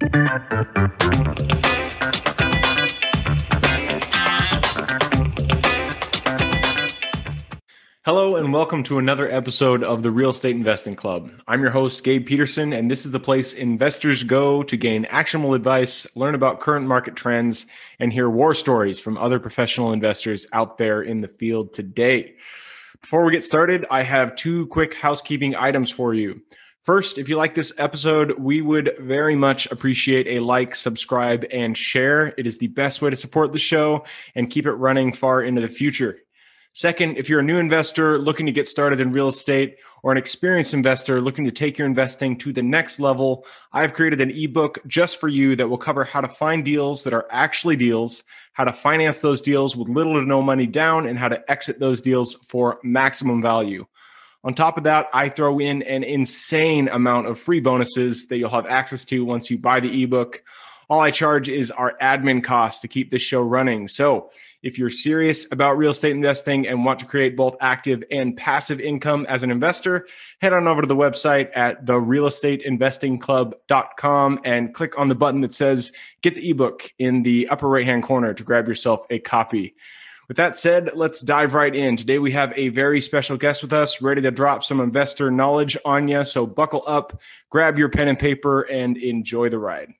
Hello, and welcome to another episode of the Real Estate Investing Club. I'm your host, Gabe Peterson, and this is the place investors go to gain actionable advice, learn about current market trends, and hear war stories from other professional investors out there in the field today. Before we get started, I have two quick housekeeping items for you. First, if you like this episode, we would very much appreciate a like, subscribe, and share. It is the best way to support the show and keep it running far into the future. Second, if you're a new investor looking to get started in real estate or an experienced investor looking to take your investing to the next level, I've created an ebook just for you that will cover how to find deals that are actually deals, how to finance those deals with little to no money down, and how to exit those deals for maximum value. On top of that, I throw in an insane amount of free bonuses that you'll have access to once you buy the ebook. All I charge is our admin costs to keep this show running. So, if you're serious about real estate investing and want to create both active and passive income as an investor, head on over to the website at therealestateinvestingclub.com and click on the button that says Get the ebook in the upper right hand corner to grab yourself a copy. With that said, let's dive right in. Today we have a very special guest with us, ready to drop some investor knowledge on you. So buckle up, grab your pen and paper, and enjoy the ride.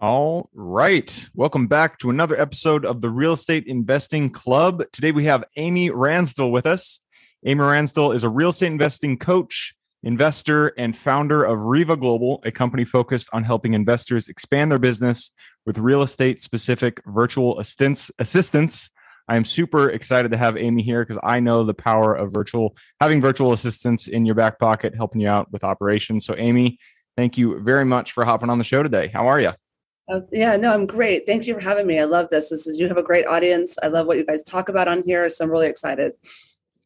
All right. Welcome back to another episode of the Real Estate Investing Club. Today we have Amy Ransdell with us. Amy Ransdell is a real estate investing coach, investor, and founder of REVA Global, a company focused on helping investors expand their business with real estate specific virtual assistance. I am super excited to have Amy here because I know the power of virtual having virtual assistants in your back pocket helping you out with operations. So Amy, thank you very much for hopping on the show today. How are you? Uh, yeah, no, I'm great. Thank you for having me. I love this. This is you have a great audience. I love what you guys talk about on here, so I'm really excited.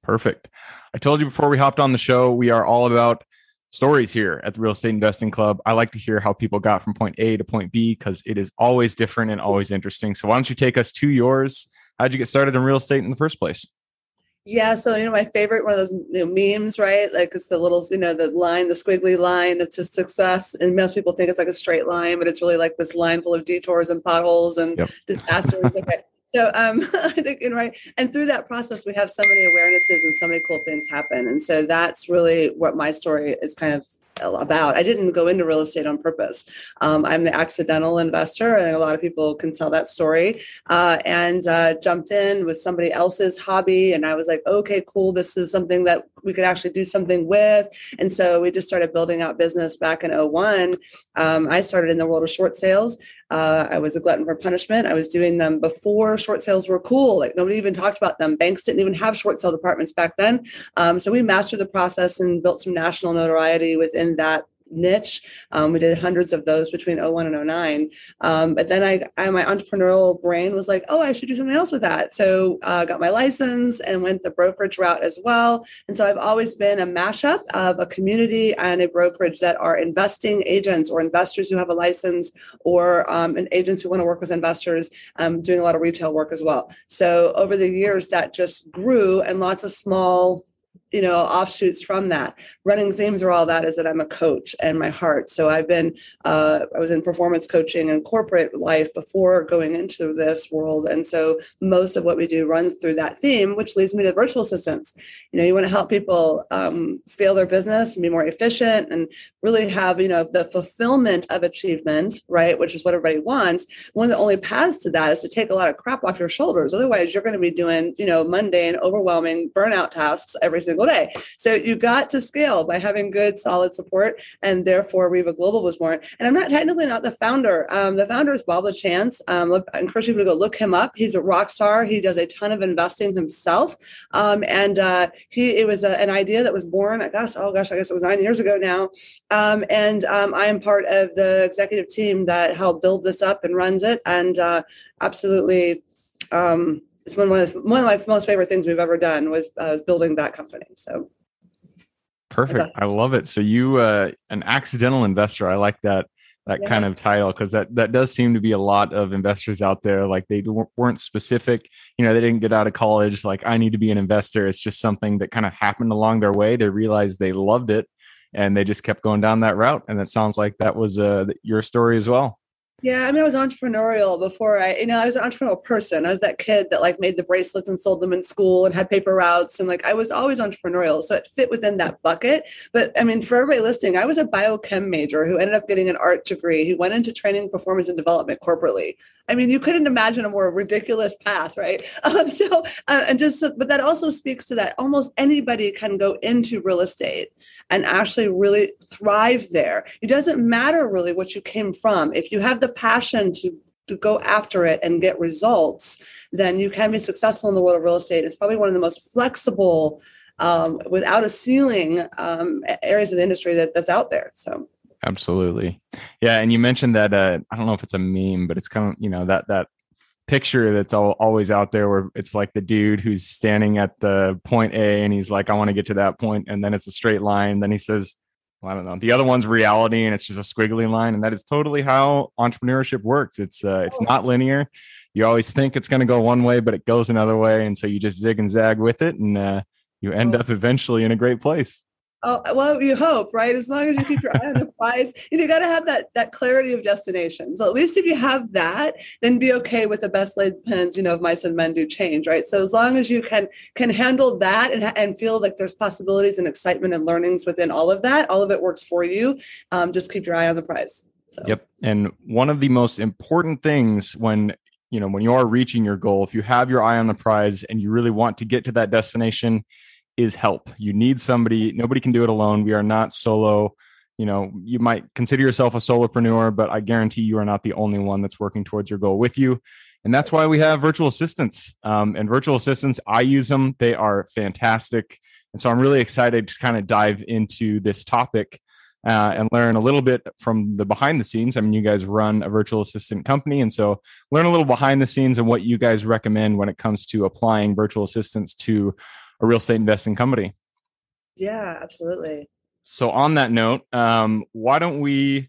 Perfect. I told you before we hopped on the show, we are all about stories here at the Real Estate Investing Club. I like to hear how people got from point A to point B because it is always different and always interesting. So why don't you take us to yours? How'd you get started in real estate in the first place? Yeah, so you know my favorite one of those you know, memes, right? Like it's the little, you know, the line, the squiggly line of to success, and most people think it's like a straight line, but it's really like this line full of detours and potholes and yep. disasters. okay. So um, I think know, right, and through that process, we have so many awarenesses and so many cool things happen, and so that's really what my story is kind of about. I didn't go into real estate on purpose. Um, I'm the accidental investor, and a lot of people can tell that story. Uh, and uh, jumped in with somebody else's hobby, and I was like, okay, cool. This is something that we could actually do something with. And so we just started building out business back in 01. Um, I started in the world of short sales. Uh, I was a glutton for punishment. I was doing them before short sales were cool. Like nobody even talked about them. Banks didn't even have short sale departments back then. Um, so we mastered the process and built some national notoriety within that niche. Um, we did hundreds of those between 01 and 09. Um, but then I, I, my entrepreneurial brain was like, oh, I should do something else with that. So I uh, got my license and went the brokerage route as well. And so I've always been a mashup of a community and a brokerage that are investing agents or investors who have a license or um, agents who want to work with investors, um, doing a lot of retail work as well. So over the years, that just grew and lots of small you know offshoots from that. Running theme through all that is that i'm a coach and my heart. So i've been uh, i was in performance coaching and corporate life before going into this world. And so most of what we do runs through that theme which leads me to virtual assistants. You know you want to help people um, scale their business and be more efficient and really have you know the fulfillment of achievement right which is what everybody wants. One of the only paths to that is to take a lot of crap off your shoulders. Otherwise you're going to be doing you know mundane overwhelming burnout tasks every single single day. So you got to scale by having good, solid support, and therefore REVA Global was born. And I'm not technically not the founder. Um, the founder is Bob LaChance. Um, I encourage people to go look him up. He's a rock star. He does a ton of investing himself, um, and uh, he it was a, an idea that was born. I guess oh gosh, I guess it was nine years ago now. Um, and um, I am part of the executive team that helped build this up and runs it, and uh, absolutely. Um, it's one of one of my most favorite things we've ever done was uh, building that company. So perfect. I love it. So you uh, an accidental investor. I like that that yeah. kind of title because that that does seem to be a lot of investors out there like they weren't specific you know they didn't get out of college like i need to be an investor it's just something that kind of happened along their way they realized they loved it and they just kept going down that route. And it sounds like that was uh, your story as well. Yeah, I mean, I was entrepreneurial before I, you know, I was an entrepreneurial person. I was that kid that like made the bracelets and sold them in school and had paper routes. And like, I was always entrepreneurial. So it fit within that bucket. But I mean, for everybody listening, I was a biochem major who ended up getting an art degree, who went into training, performance, and development corporately. I mean, you couldn't imagine a more ridiculous path, right? Um, so, uh, and just, but that also speaks to that almost anybody can go into real estate and actually really thrive there. It doesn't matter really what you came from. If you have the passion to to go after it and get results, then you can be successful in the world of real estate. It's probably one of the most flexible, um, without a ceiling, um, areas of the industry that, that's out there. So absolutely, yeah. And you mentioned that uh, I don't know if it's a meme, but it's kind of you know that that picture that's all, always out there where it's like the dude who's standing at the point A and he's like, I want to get to that point, and then it's a straight line. Then he says, well, I don't know. The other one's reality, and it's just a squiggly line, and that is totally how entrepreneurship works. It's uh, it's not linear. You always think it's going to go one way, but it goes another way, and so you just zig and zag with it, and uh, you end up eventually in a great place. Oh well, you hope, right? As long as you keep your eye on the prize, you, you got to have that that clarity of destination. So at least if you have that, then be okay with the best laid plans, you know, of mice and men do change, right? So as long as you can can handle that and and feel like there's possibilities and excitement and learnings within all of that, all of it works for you. Um, just keep your eye on the prize. So. Yep. And one of the most important things when you know when you are reaching your goal, if you have your eye on the prize and you really want to get to that destination is help. You need somebody. Nobody can do it alone. We are not solo. You know, you might consider yourself a solopreneur, but I guarantee you are not the only one that's working towards your goal with you. And that's why we have virtual assistants. Um, and virtual assistants, I use them. They are fantastic. And so I'm really excited to kind of dive into this topic uh, and learn a little bit from the behind the scenes. I mean, you guys run a virtual assistant company, and so learn a little behind the scenes and what you guys recommend when it comes to applying virtual assistants to a real estate investing company. Yeah, absolutely. So on that note, um, why don't we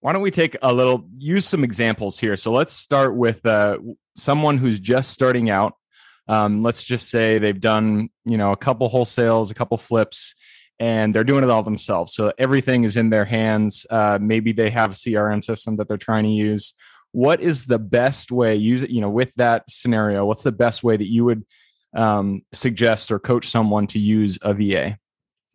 why don't we take a little use some examples here? So let's start with uh, someone who's just starting out. Um, let's just say they've done you know a couple wholesales, a couple flips, and they're doing it all themselves. So everything is in their hands. Uh, maybe they have a CRM system that they're trying to use. What is the best way? Use it, you know, with that scenario. What's the best way that you would um, suggest or coach someone to use a VA?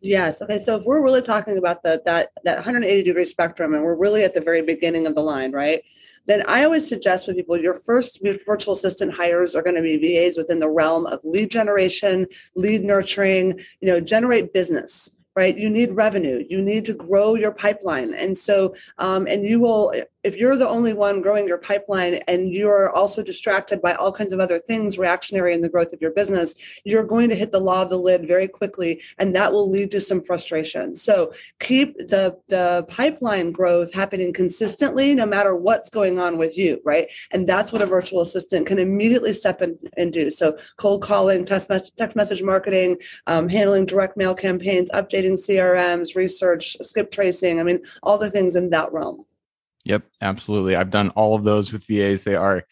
Yes. Okay. So if we're really talking about the, that that 180 degree spectrum, and we're really at the very beginning of the line, right? Then I always suggest with people your first virtual assistant hires are going to be VAs within the realm of lead generation, lead nurturing, you know, generate business right you need revenue you need to grow your pipeline and so um, and you will if you're the only one growing your pipeline and you're also distracted by all kinds of other things reactionary in the growth of your business you're going to hit the law of the lid very quickly and that will lead to some frustration. So keep the the pipeline growth happening consistently no matter what's going on with you right? And that's what a virtual assistant can immediately step in and do. So cold calling text, text message marketing um, handling direct mail campaigns updating crms research skip tracing i mean all the things in that realm Yep, absolutely. I've done all of those with VAs. They are,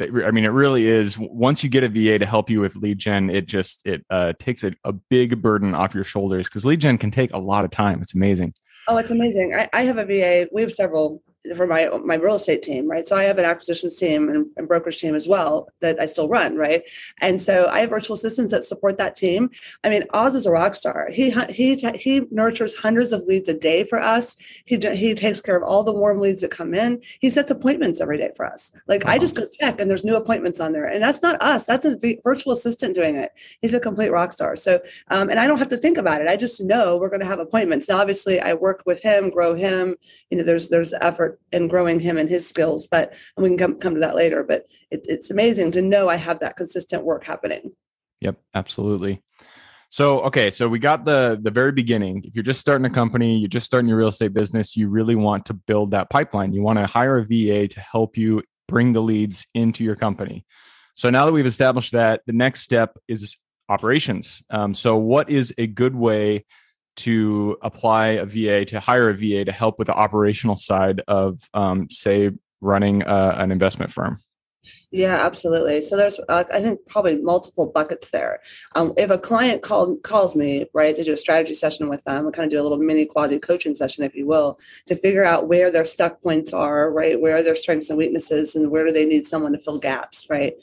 I mean, it really is. Once you get a VA to help you with lead gen, it just it uh, takes a, a big burden off your shoulders because lead gen can take a lot of time. It's amazing. Oh, it's amazing. I, I have a VA. We have several for my my real estate team, right? So I have an acquisitions team and, and, brokerage team as well that I still run, right? And so I have virtual assistants that support that team. I mean, Oz is a rock star. He he he nurtures hundreds of leads a day for us. He he takes care of all the warm leads that come in. He sets appointments every day for us. Like I just go check and there's new appointments on there, and that's not us. That's a virtual assistant doing it. He's a complete rock star. So um, and I don't have to think about it. I just know we're going to have appointments. Now, obviously, I work with him, grow him. You know, there's there's effort and growing him and his skills. But we can come, come to that later. But it, it's amazing to know I have that consistent work happening. Yep, absolutely. So, okay, so we got the the very beginning. If you're just starting a company, you're just starting your real estate business, you really want to build that pipeline. You want to hire a VA to help you bring the leads into your company. So now that we've established that, the next step is operations. Um, so, what is a good way to apply a VA to hire a VA to help with the operational side of, um, say, running uh, an investment firm? Yeah, absolutely. So there's, uh, I think, probably multiple buckets there. Um, if a client call, calls me, right, to do a strategy session with them, we kind of do a little mini quasi coaching session, if you will, to figure out where their stuck points are, right, where are their strengths and weaknesses, and where do they need someone to fill gaps, right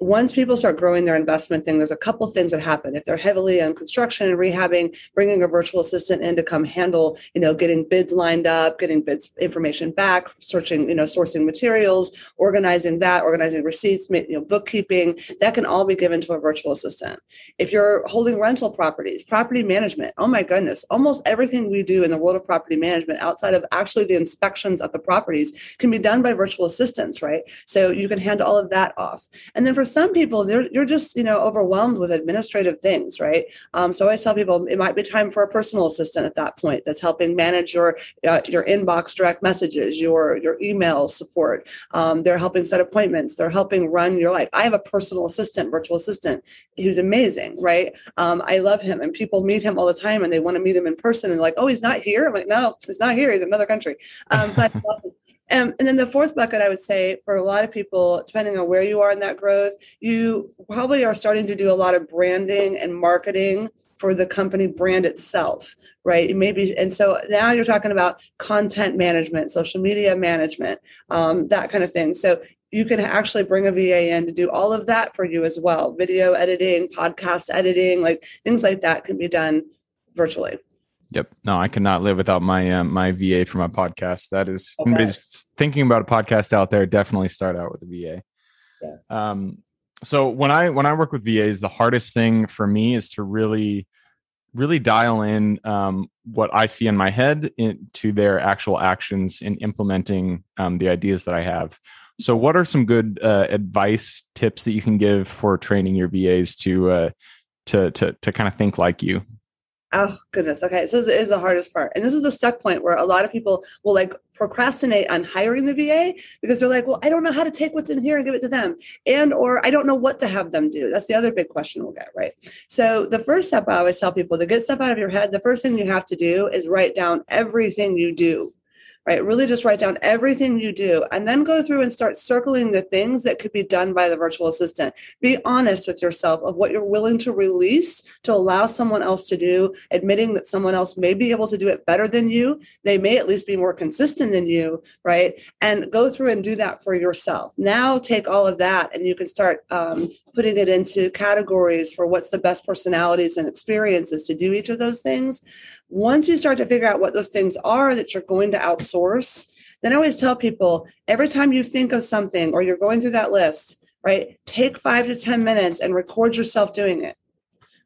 once people start growing their investment thing, there's a couple things that happen. If they're heavily on construction and rehabbing, bringing a virtual assistant in to come handle, you know, getting bids lined up, getting bids information back, searching, you know, sourcing materials, organizing that, organizing receipts, you know, bookkeeping, that can all be given to a virtual assistant. If you're holding rental properties, property management, oh my goodness, almost everything we do in the world of property management outside of actually the inspections of the properties can be done by virtual assistants, right? So you can hand all of that off. And then then for some people, they're, you're just, you know, overwhelmed with administrative things, right? Um, so I always tell people it might be time for a personal assistant at that point that's helping manage your uh, your inbox direct messages, your your email support. Um, they're helping set appointments. They're helping run your life. I have a personal assistant, virtual assistant, who's amazing, right? Um, I love him, and people meet him all the time, and they want to meet him in person, and like, oh, he's not here. I'm like, no, he's not here. He's in another country. Um, but Um, and then the fourth bucket, I would say, for a lot of people, depending on where you are in that growth, you probably are starting to do a lot of branding and marketing for the company brand itself, right? Maybe, and so now you're talking about content management, social media management, um, that kind of thing. So you can actually bring a VA in to do all of that for you as well. Video editing, podcast editing, like things like that can be done virtually. Yep. No, I cannot live without my um, my VA for my podcast. That is, okay. somebody's thinking about a podcast out there, definitely start out with a VA. Yes. Um, so when I when I work with VAs, the hardest thing for me is to really really dial in um, what I see in my head into their actual actions in implementing um, the ideas that I have. So, what are some good uh, advice tips that you can give for training your VAs to uh, to to to kind of think like you? Oh goodness. Okay. So this is the hardest part. And this is the stuck point where a lot of people will like procrastinate on hiring the VA because they're like, well, I don't know how to take what's in here and give it to them. And or I don't know what to have them do. That's the other big question we'll get, right? So the first step I always tell people to get stuff out of your head, the first thing you have to do is write down everything you do right? Really just write down everything you do and then go through and start circling the things that could be done by the virtual assistant. Be honest with yourself of what you're willing to release to allow someone else to do, admitting that someone else may be able to do it better than you. They may at least be more consistent than you, right? And go through and do that for yourself. Now take all of that and you can start um, putting it into categories for what's the best personalities and experiences to do each of those things. Once you start to figure out what those things are that you're going to outsource, then I always tell people every time you think of something or you're going through that list, right, take five to 10 minutes and record yourself doing it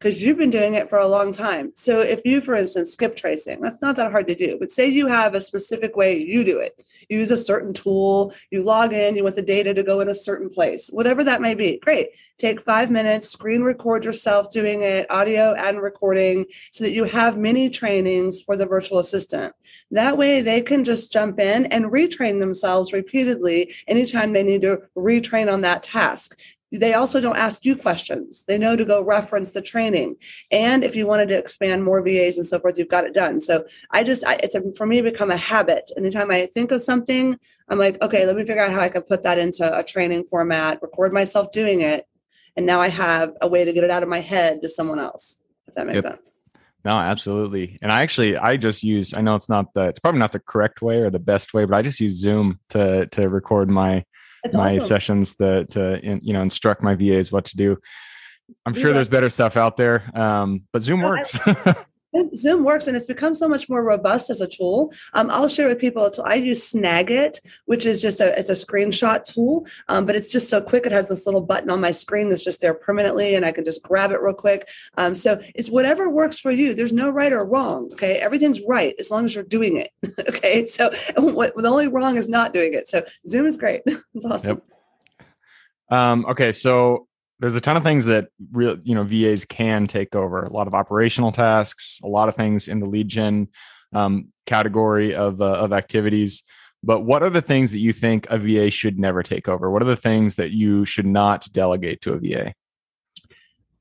because you've been doing it for a long time. So if you, for instance, skip tracing, that's not that hard to do. But say you have a specific way you do it. You use a certain tool, you log in, you want the data to go in a certain place, whatever that may be. Great. Take five minutes, screen record yourself doing it, audio and recording, so that you have mini trainings for the virtual assistant. That way they can just jump in and retrain themselves repeatedly anytime they need to retrain on that task. They also don't ask you questions. They know to go reference the training. And if you wanted to expand more VAs and so forth, you've got it done. So I just, I, it's a, for me, to become a habit. Anytime I think of something, I'm like, okay, let me figure out how I can put that into a training format, record myself doing it. And now I have a way to get it out of my head to someone else, if that makes yep. sense. No, absolutely. And I actually I just use I know it's not the it's probably not the correct way or the best way, but I just use Zoom to to record my that's my awesome. sessions that to you know instruct my VAs what to do. I'm sure yeah. there's better stuff out there, um, but Zoom works. Zoom works and it's become so much more robust as a tool. Um, I'll share with people. So I use Snagit, which is just a it's a screenshot tool, um, but it's just so quick. It has this little button on my screen that's just there permanently, and I can just grab it real quick. Um, so it's whatever works for you. There's no right or wrong. Okay, everything's right as long as you're doing it. okay, so what the only wrong is not doing it. So Zoom is great. it's awesome. Yep. Um, okay, so there's a ton of things that real you know VAs can take over. A lot of operational tasks, a lot of things in the lead gen um, category of uh, of activities. But what are the things that you think a VA should never take over? What are the things that you should not delegate to a VA?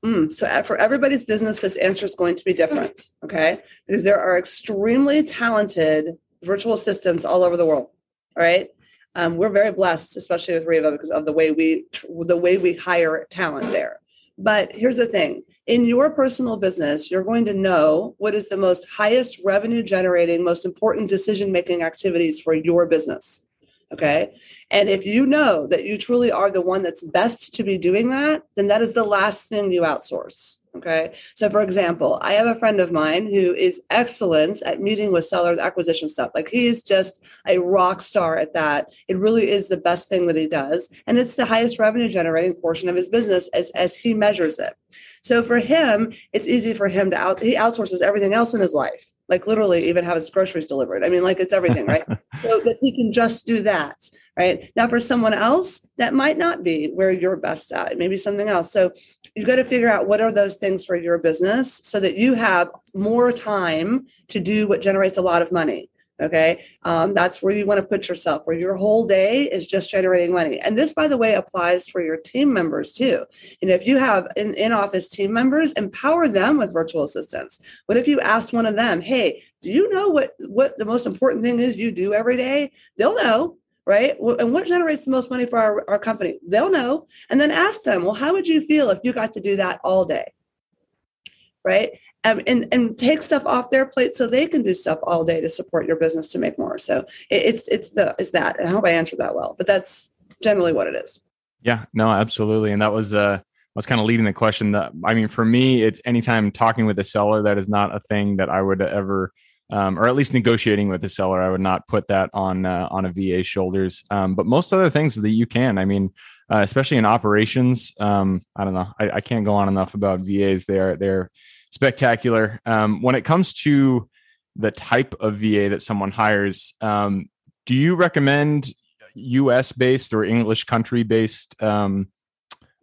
Mm, so uh, for everybody's business, this answer is going to be different. Okay, because there are extremely talented virtual assistants all over the world. Right. Um, we're very blessed, especially with REVA, because of the way we the way we hire talent there. But here's the thing in your personal business, you're going to know what is the most highest revenue generating, most important decision making activities for your business. Okay. And if you know that you truly are the one that's best to be doing that, then that is the last thing you outsource. Okay. So, for example, I have a friend of mine who is excellent at meeting with sellers acquisition stuff. Like he's just a rock star at that. It really is the best thing that he does. And it's the highest revenue generating portion of his business as, as he measures it. So, for him, it's easy for him to out, he outsources everything else in his life like literally even have his groceries delivered. I mean, like it's everything, right? so that he can just do that, right? Now, for someone else, that might not be where you're best at. Maybe something else. So you've got to figure out what are those things for your business so that you have more time to do what generates a lot of money. Okay. Um, that's where you want to put yourself, where your whole day is just generating money. And this, by the way, applies for your team members too. And if you have in, in office team members, empower them with virtual assistants. What if you ask one of them, hey, do you know what, what the most important thing is you do every day? They'll know right? And what generates the most money for our, our company? They'll know. And then ask them, well, how would you feel if you got to do that all day? Right um, and and take stuff off their plate so they can do stuff all day to support your business to make more. So it, it's it's the is that. I hope I answered that well, but that's generally what it is. Yeah, no, absolutely, and that was uh was kind of leading the question that I mean, for me, it's anytime talking with a seller that is not a thing that I would ever, um, or at least negotiating with the seller, I would not put that on uh, on a VA's shoulders. Um, but most other things that you can, I mean, uh, especially in operations, um, I don't know, I, I, can't go on enough about VAs. They're they're spectacular. Um, when it comes to the type of VA that someone hires, um, do you recommend US based or English country based um,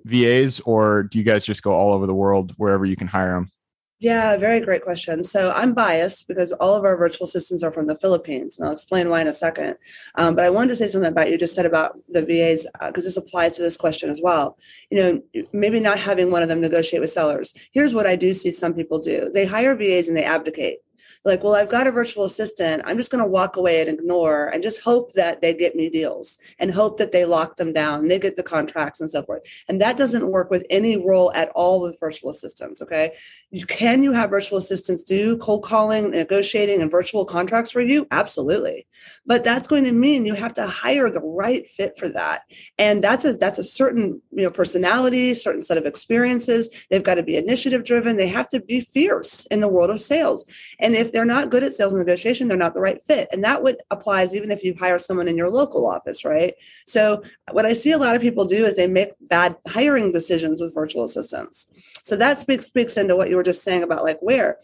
VAs, or do you guys just go all over the world wherever you can hire them? Yeah, very great question. So I'm biased because all of our virtual assistants are from the Philippines, and I'll explain why in a second. Um, but I wanted to say something about you just said about the VAs because uh, this applies to this question as well. You know, maybe not having one of them negotiate with sellers. Here's what I do see some people do: they hire VAs and they abdicate like, well, I've got a virtual assistant. I'm just going to walk away and ignore and just hope that they get me deals and hope that they lock them down, they get the contracts and so forth. And that doesn't work with any role at all with virtual assistants. Okay. You, can you have virtual assistants do cold calling, negotiating, and virtual contracts for you? Absolutely. But that's going to mean you have to hire the right fit for that. And that's a that's a certain you know personality, certain set of experiences. They've got to be initiative driven. They have to be fierce in the world of sales. And if they're not good at sales and negotiation, they're not the right fit. And that would applies even if you hire someone in your local office, right? So what I see a lot of people do is they make bad hiring decisions with virtual assistants. So that speaks speaks into what you were just saying about like where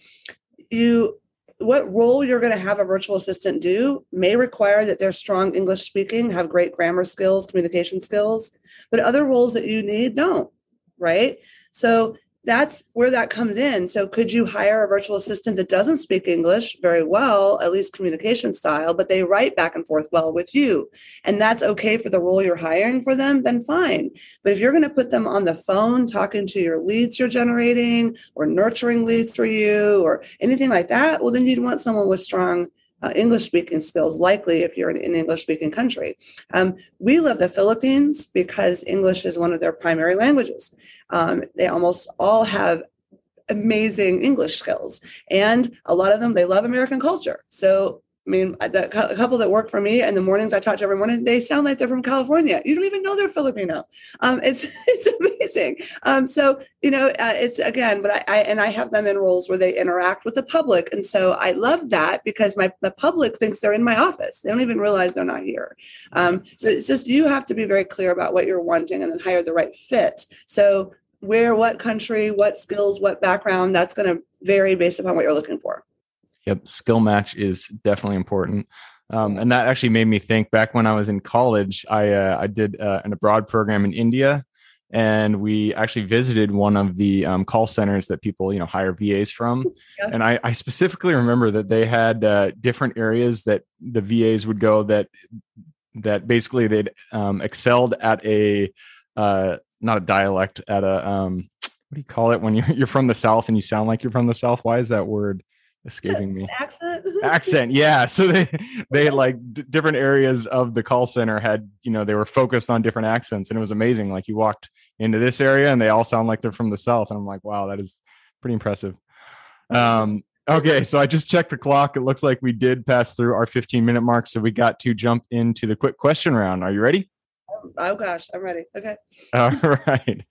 you what role you're going to have a virtual assistant do may require that they're strong English speaking, have great grammar skills, communication skills, but other roles that you need don't, right? So that's where that comes in. So, could you hire a virtual assistant that doesn't speak English very well, at least communication style, but they write back and forth well with you? And that's okay for the role you're hiring for them, then fine. But if you're going to put them on the phone talking to your leads you're generating or nurturing leads for you or anything like that, well, then you'd want someone with strong uh, English speaking skills, likely if you're in an English speaking country. Um, we love the Philippines because English is one of their primary languages. Um, they almost all have amazing English skills, and a lot of them they love American culture. So I mean, the a couple that work for me in the mornings I talk to every morning, they sound like they're from California. You don't even know they're Filipino. Um, it's it's amazing. Um, so you know, uh, it's again, but I, I, and I have them in roles where they interact with the public, and so I love that because my the public thinks they're in my office. They don't even realize they're not here. Um, so it's just you have to be very clear about what you're wanting, and then hire the right fit. So where, what country, what skills, what background, that's going to vary based upon what you're looking for. Yep, skill match is definitely important. Um, and that actually made me think back when I was in college, I, uh, I did uh, an abroad program in India and we actually visited one of the um, call centers that people you know hire VAs from. And I, I, specifically remember that they had uh, different areas that the VAs would go that that basically they'd um, excelled at a uh, not a dialect at a um, what do you call it when you're you're from the south and you sound like you're from the south? Why is that word? Escaping me. Accent. Accent, yeah. So they they like d- different areas of the call center had you know they were focused on different accents, and it was amazing. Like you walked into this area, and they all sound like they're from the south, and I'm like, wow, that is pretty impressive. Um, okay, so I just checked the clock. It looks like we did pass through our 15 minute mark, so we got to jump into the quick question round. Are you ready? Oh gosh, I'm ready. Okay. All right.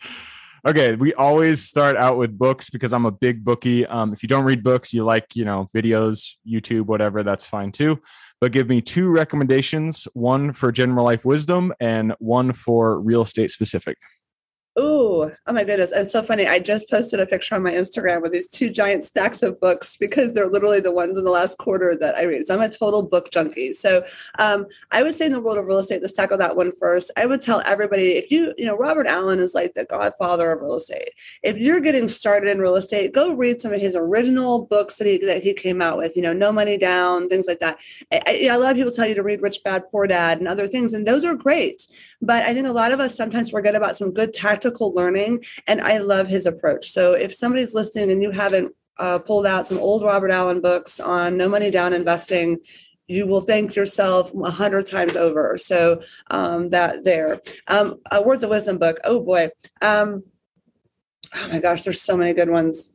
Okay, we always start out with books because I'm a big bookie. Um, if you don't read books, you like, you know, videos, YouTube, whatever, that's fine too. But give me two recommendations one for general life wisdom and one for real estate specific. Ooh, oh my goodness. It's so funny. I just posted a picture on my Instagram with these two giant stacks of books because they're literally the ones in the last quarter that I read. So I'm a total book junkie. So um, I would say in the world of real estate, let's tackle that one first. I would tell everybody if you, you know, Robert Allen is like the godfather of real estate. If you're getting started in real estate, go read some of his original books that he, that he came out with, you know, No Money Down, things like that. I, I, a lot of people tell you to read Rich Dad Poor Dad and other things, and those are great. But I think a lot of us sometimes forget about some good tactical learning. And I love his approach. So if somebody's listening and you haven't uh, pulled out some old Robert Allen books on no money down investing, you will thank yourself a hundred times over. So um, that there, um, a words of wisdom book. Oh boy, um, oh my gosh, there's so many good ones.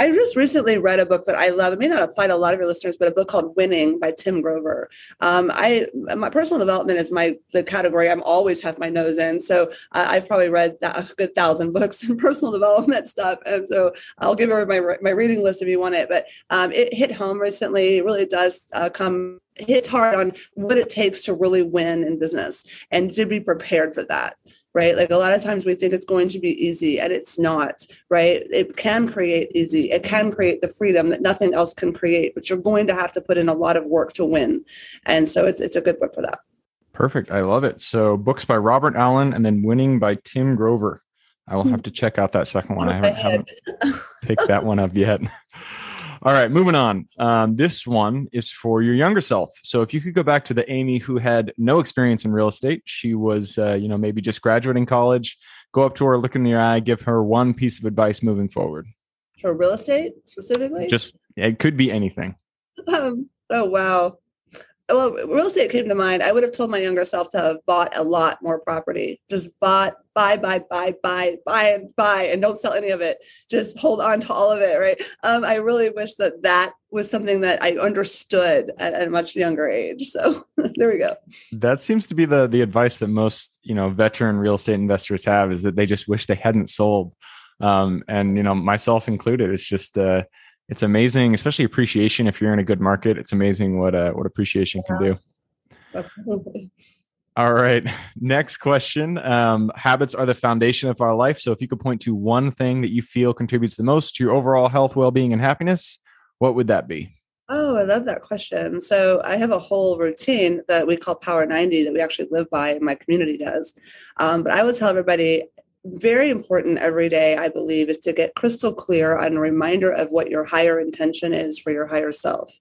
I just recently read a book that I love. It may not apply to a lot of your listeners, but a book called Winning by Tim Grover. Um, I my personal development is my the category I'm always have my nose in. So uh, I've probably read a good thousand books in personal development stuff, and so I'll give her my my reading list if you want it. But um, it hit home recently. It really does uh, come hits hard on what it takes to really win in business and to be prepared for that right? Like a lot of times we think it's going to be easy and it's not, right? It can create easy, it can create the freedom that nothing else can create, but you're going to have to put in a lot of work to win. And so it's it's a good book for that. Perfect. I love it. So books by Robert Allen and then Winning by Tim Grover. I will hmm. have to check out that second one. I haven't, haven't picked that one up yet. All right, moving on. Um, this one is for your younger self. So if you could go back to the Amy who had no experience in real estate, she was, uh, you know, maybe just graduating college, go up to her, look in the eye, give her one piece of advice moving forward. For real estate specifically? Just, it could be anything. Um, oh, wow well, real estate came to mind. I would have told my younger self to have bought a lot more property. Just bought, buy, buy, buy, buy, buy, and buy, and don't sell any of it. Just hold on to all of it, right? Um, I really wish that that was something that I understood at, at a much younger age. So there we go. That seems to be the the advice that most you know veteran real estate investors have is that they just wish they hadn't sold. Um, and you know myself included. It's just. Uh, it's amazing, especially appreciation. If you're in a good market, it's amazing what uh, what appreciation can do. Absolutely. All right. Next question. Um, habits are the foundation of our life. So, if you could point to one thing that you feel contributes the most to your overall health, well being, and happiness, what would that be? Oh, I love that question. So, I have a whole routine that we call Power 90 that we actually live by, and my community does. Um, but I would tell everybody very important every day, I believe, is to get crystal clear on a reminder of what your higher intention is for your higher self.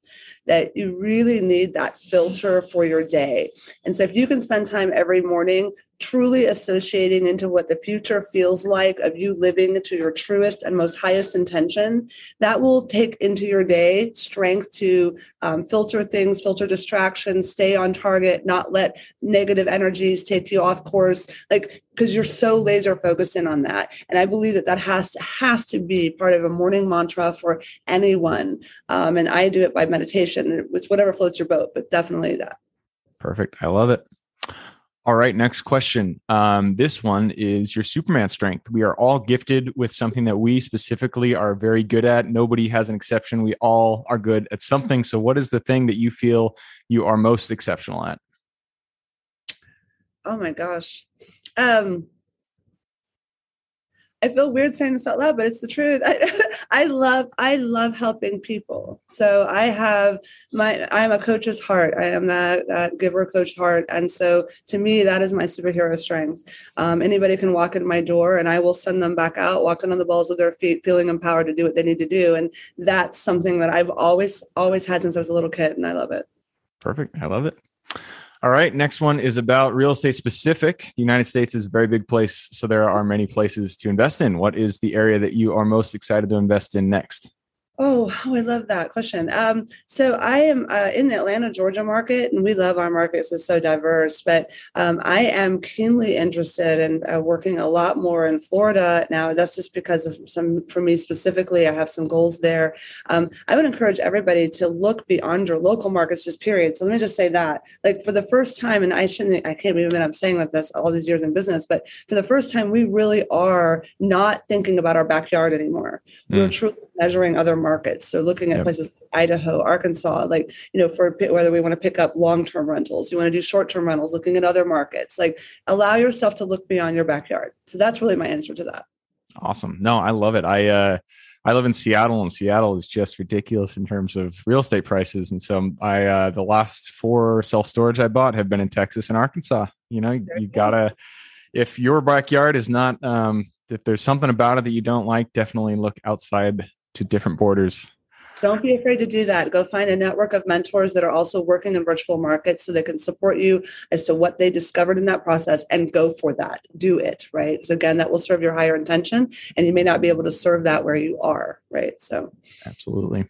That you really need that filter for your day. And so, if you can spend time every morning truly associating into what the future feels like of you living to your truest and most highest intention, that will take into your day strength to um, filter things, filter distractions, stay on target, not let negative energies take you off course. Like, because you're so laser focused in on that. And I believe that that has to, has to be part of a morning mantra for anyone. Um, and I do it by meditation. It's whatever floats your boat, but definitely that. Perfect. I love it. All right, next question. Um, this one is your Superman strength. We are all gifted with something that we specifically are very good at. Nobody has an exception. We all are good at something. So, what is the thing that you feel you are most exceptional at? Oh my gosh. Um, I feel weird saying this out loud, but it's the truth. I, I love I love helping people. So I have my I am a coach's heart. I am that that giver coach heart, and so to me that is my superhero strength. Um, anybody can walk in my door, and I will send them back out, walking on the balls of their feet, feeling empowered to do what they need to do, and that's something that I've always always had since I was a little kid, and I love it. Perfect. I love it. All right. Next one is about real estate specific. The United States is a very big place, so there are many places to invest in. What is the area that you are most excited to invest in next? Oh, oh, I love that question. Um, so I am uh, in the Atlanta, Georgia market, and we love our markets. It's so diverse. But um, I am keenly interested in uh, working a lot more in Florida now. That's just because of some, for me specifically, I have some goals there. Um, I would encourage everybody to look beyond your local markets, just period. So let me just say that, like for the first time, and I shouldn't, I can't believe I'm saying like this all these years in business, but for the first time, we really are not thinking about our backyard anymore. Mm. We're truly measuring other markets markets. So looking at yep. places like Idaho, Arkansas, like, you know, for whether we want to pick up long-term rentals, you want to do short-term rentals, looking at other markets, like allow yourself to look beyond your backyard. So that's really my answer to that. Awesome. No, I love it. I, uh, I live in Seattle, and Seattle is just ridiculous in terms of real estate prices. And so, I uh, the last four self storage I bought have been in Texas and Arkansas. You know, you gotta if your backyard is not um, if there's something about it that you don't like, definitely look outside to different borders. Don't be afraid to do that. Go find a network of mentors that are also working in virtual markets so they can support you as to what they discovered in that process and go for that. Do it, right? So again, that will serve your higher intention and you may not be able to serve that where you are, right? So Absolutely.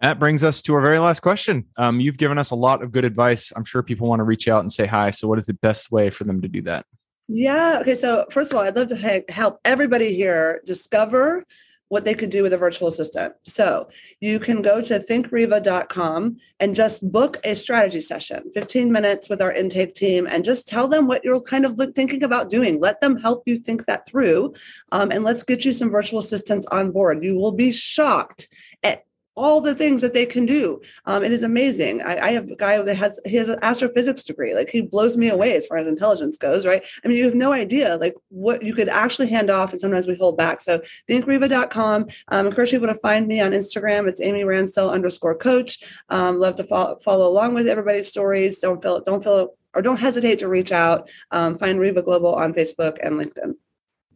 That brings us to our very last question. Um, you've given us a lot of good advice. I'm sure people want to reach out and say hi. So, what is the best way for them to do that? Yeah. Okay. So, first of all, I'd love to help everybody here discover what they could do with a virtual assistant. So you can go to thinkreva.com and just book a strategy session, 15 minutes with our intake team, and just tell them what you're kind of thinking about doing. Let them help you think that through. Um, and let's get you some virtual assistants on board. You will be shocked all the things that they can do. Um, it is amazing. I, I, have a guy that has he has an astrophysics degree. Like he blows me away as far as intelligence goes. Right? I mean, you have no idea like what you could actually hand off, and sometimes we hold back. So thinkreva.com. Um, encourage people to find me on Instagram. It's Amy Ransdell underscore coach. Um, love to follow follow along with everybody's stories. Don't feel don't feel or don't hesitate to reach out. Um, find REVA Global on Facebook and LinkedIn.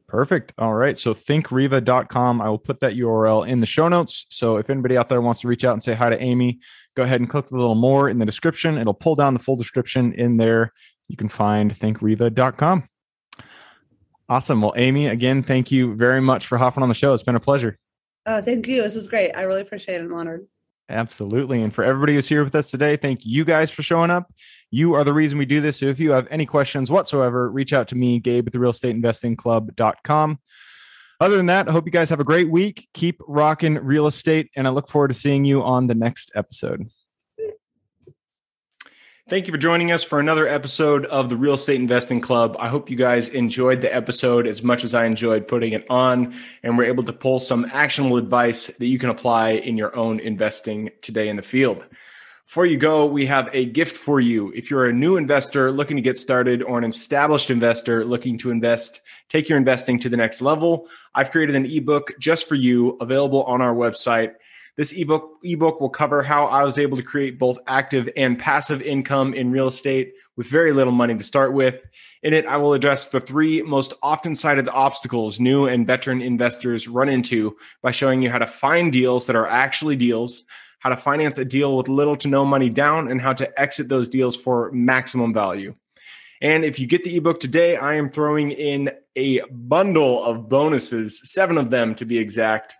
Perfect. All right. So thinkreva.com. I will put that URL in the show notes. So if anybody out there wants to reach out and say hi to Amy, go ahead and click the little more in the description. It'll pull down the full description in there. You can find thinkreva.com. Awesome. Well, Amy, again, thank you very much for hopping on the show. It's been a pleasure. Oh, thank you. This is great. I really appreciate it. I'm honored. Absolutely. And for everybody who's here with us today, thank you guys for showing up. You are the reason we do this. So if you have any questions whatsoever, reach out to me, Gabe at the real estate investing club.com. Other than that, I hope you guys have a great week. Keep rocking real estate, and I look forward to seeing you on the next episode. Thank you for joining us for another episode of the Real Estate Investing Club. I hope you guys enjoyed the episode as much as I enjoyed putting it on, and we're able to pull some actionable advice that you can apply in your own investing today in the field. Before you go, we have a gift for you. If you're a new investor looking to get started or an established investor looking to invest, take your investing to the next level, I've created an ebook just for you available on our website this ebook ebook will cover how I was able to create both active and passive income in real estate with very little money to start with. In it, I will address the three most often cited obstacles new and veteran investors run into by showing you how to find deals that are actually deals, how to finance a deal with little to no money down, and how to exit those deals for maximum value. And if you get the ebook today, I am throwing in a bundle of bonuses, seven of them to be exact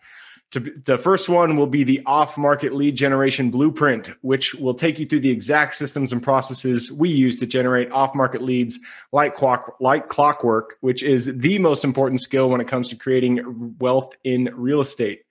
to, the first one will be the off market lead generation blueprint, which will take you through the exact systems and processes we use to generate off market leads like, clock, like clockwork, which is the most important skill when it comes to creating wealth in real estate.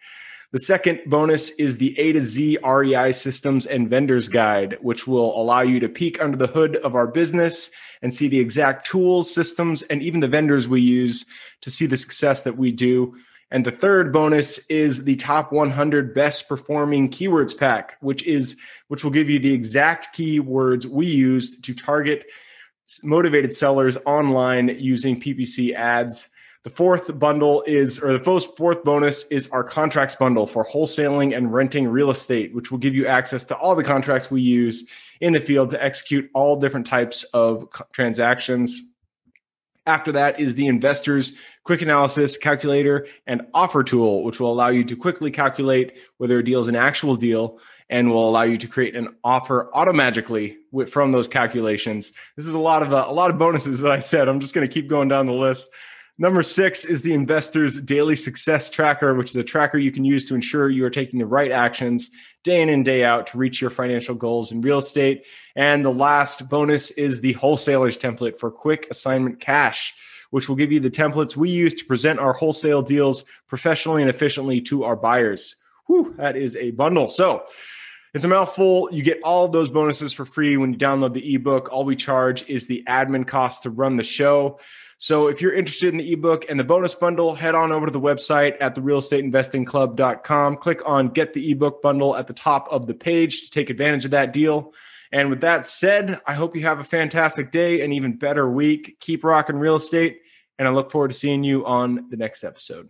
The second bonus is the A to Z REI systems and vendors guide, which will allow you to peek under the hood of our business and see the exact tools, systems, and even the vendors we use to see the success that we do and the third bonus is the top 100 best performing keywords pack, which is which will give you the exact keywords we use to target motivated sellers online using PPC ads. The fourth bundle is, or the fourth bonus is our contracts bundle for wholesaling and renting real estate, which will give you access to all the contracts we use in the field to execute all different types of transactions. After that is the investor's quick analysis calculator and offer tool, which will allow you to quickly calculate whether a deal is an actual deal and will allow you to create an offer automagically with, from those calculations. This is a lot of uh, a lot of bonuses that I said. I'm just going to keep going down the list. Number six is the investor's daily success tracker, which is a tracker you can use to ensure you are taking the right actions day in and day out to reach your financial goals in real estate. And the last bonus is the wholesaler's template for quick assignment cash, which will give you the templates we use to present our wholesale deals professionally and efficiently to our buyers. Whew, that is a bundle. So, it's a mouthful. You get all of those bonuses for free when you download the ebook. All we charge is the admin cost to run the show. So if you're interested in the ebook and the bonus bundle, head on over to the website at therealestateinvestingclub.com. Click on get the ebook bundle at the top of the page to take advantage of that deal. And with that said, I hope you have a fantastic day and even better week. Keep rocking real estate. And I look forward to seeing you on the next episode.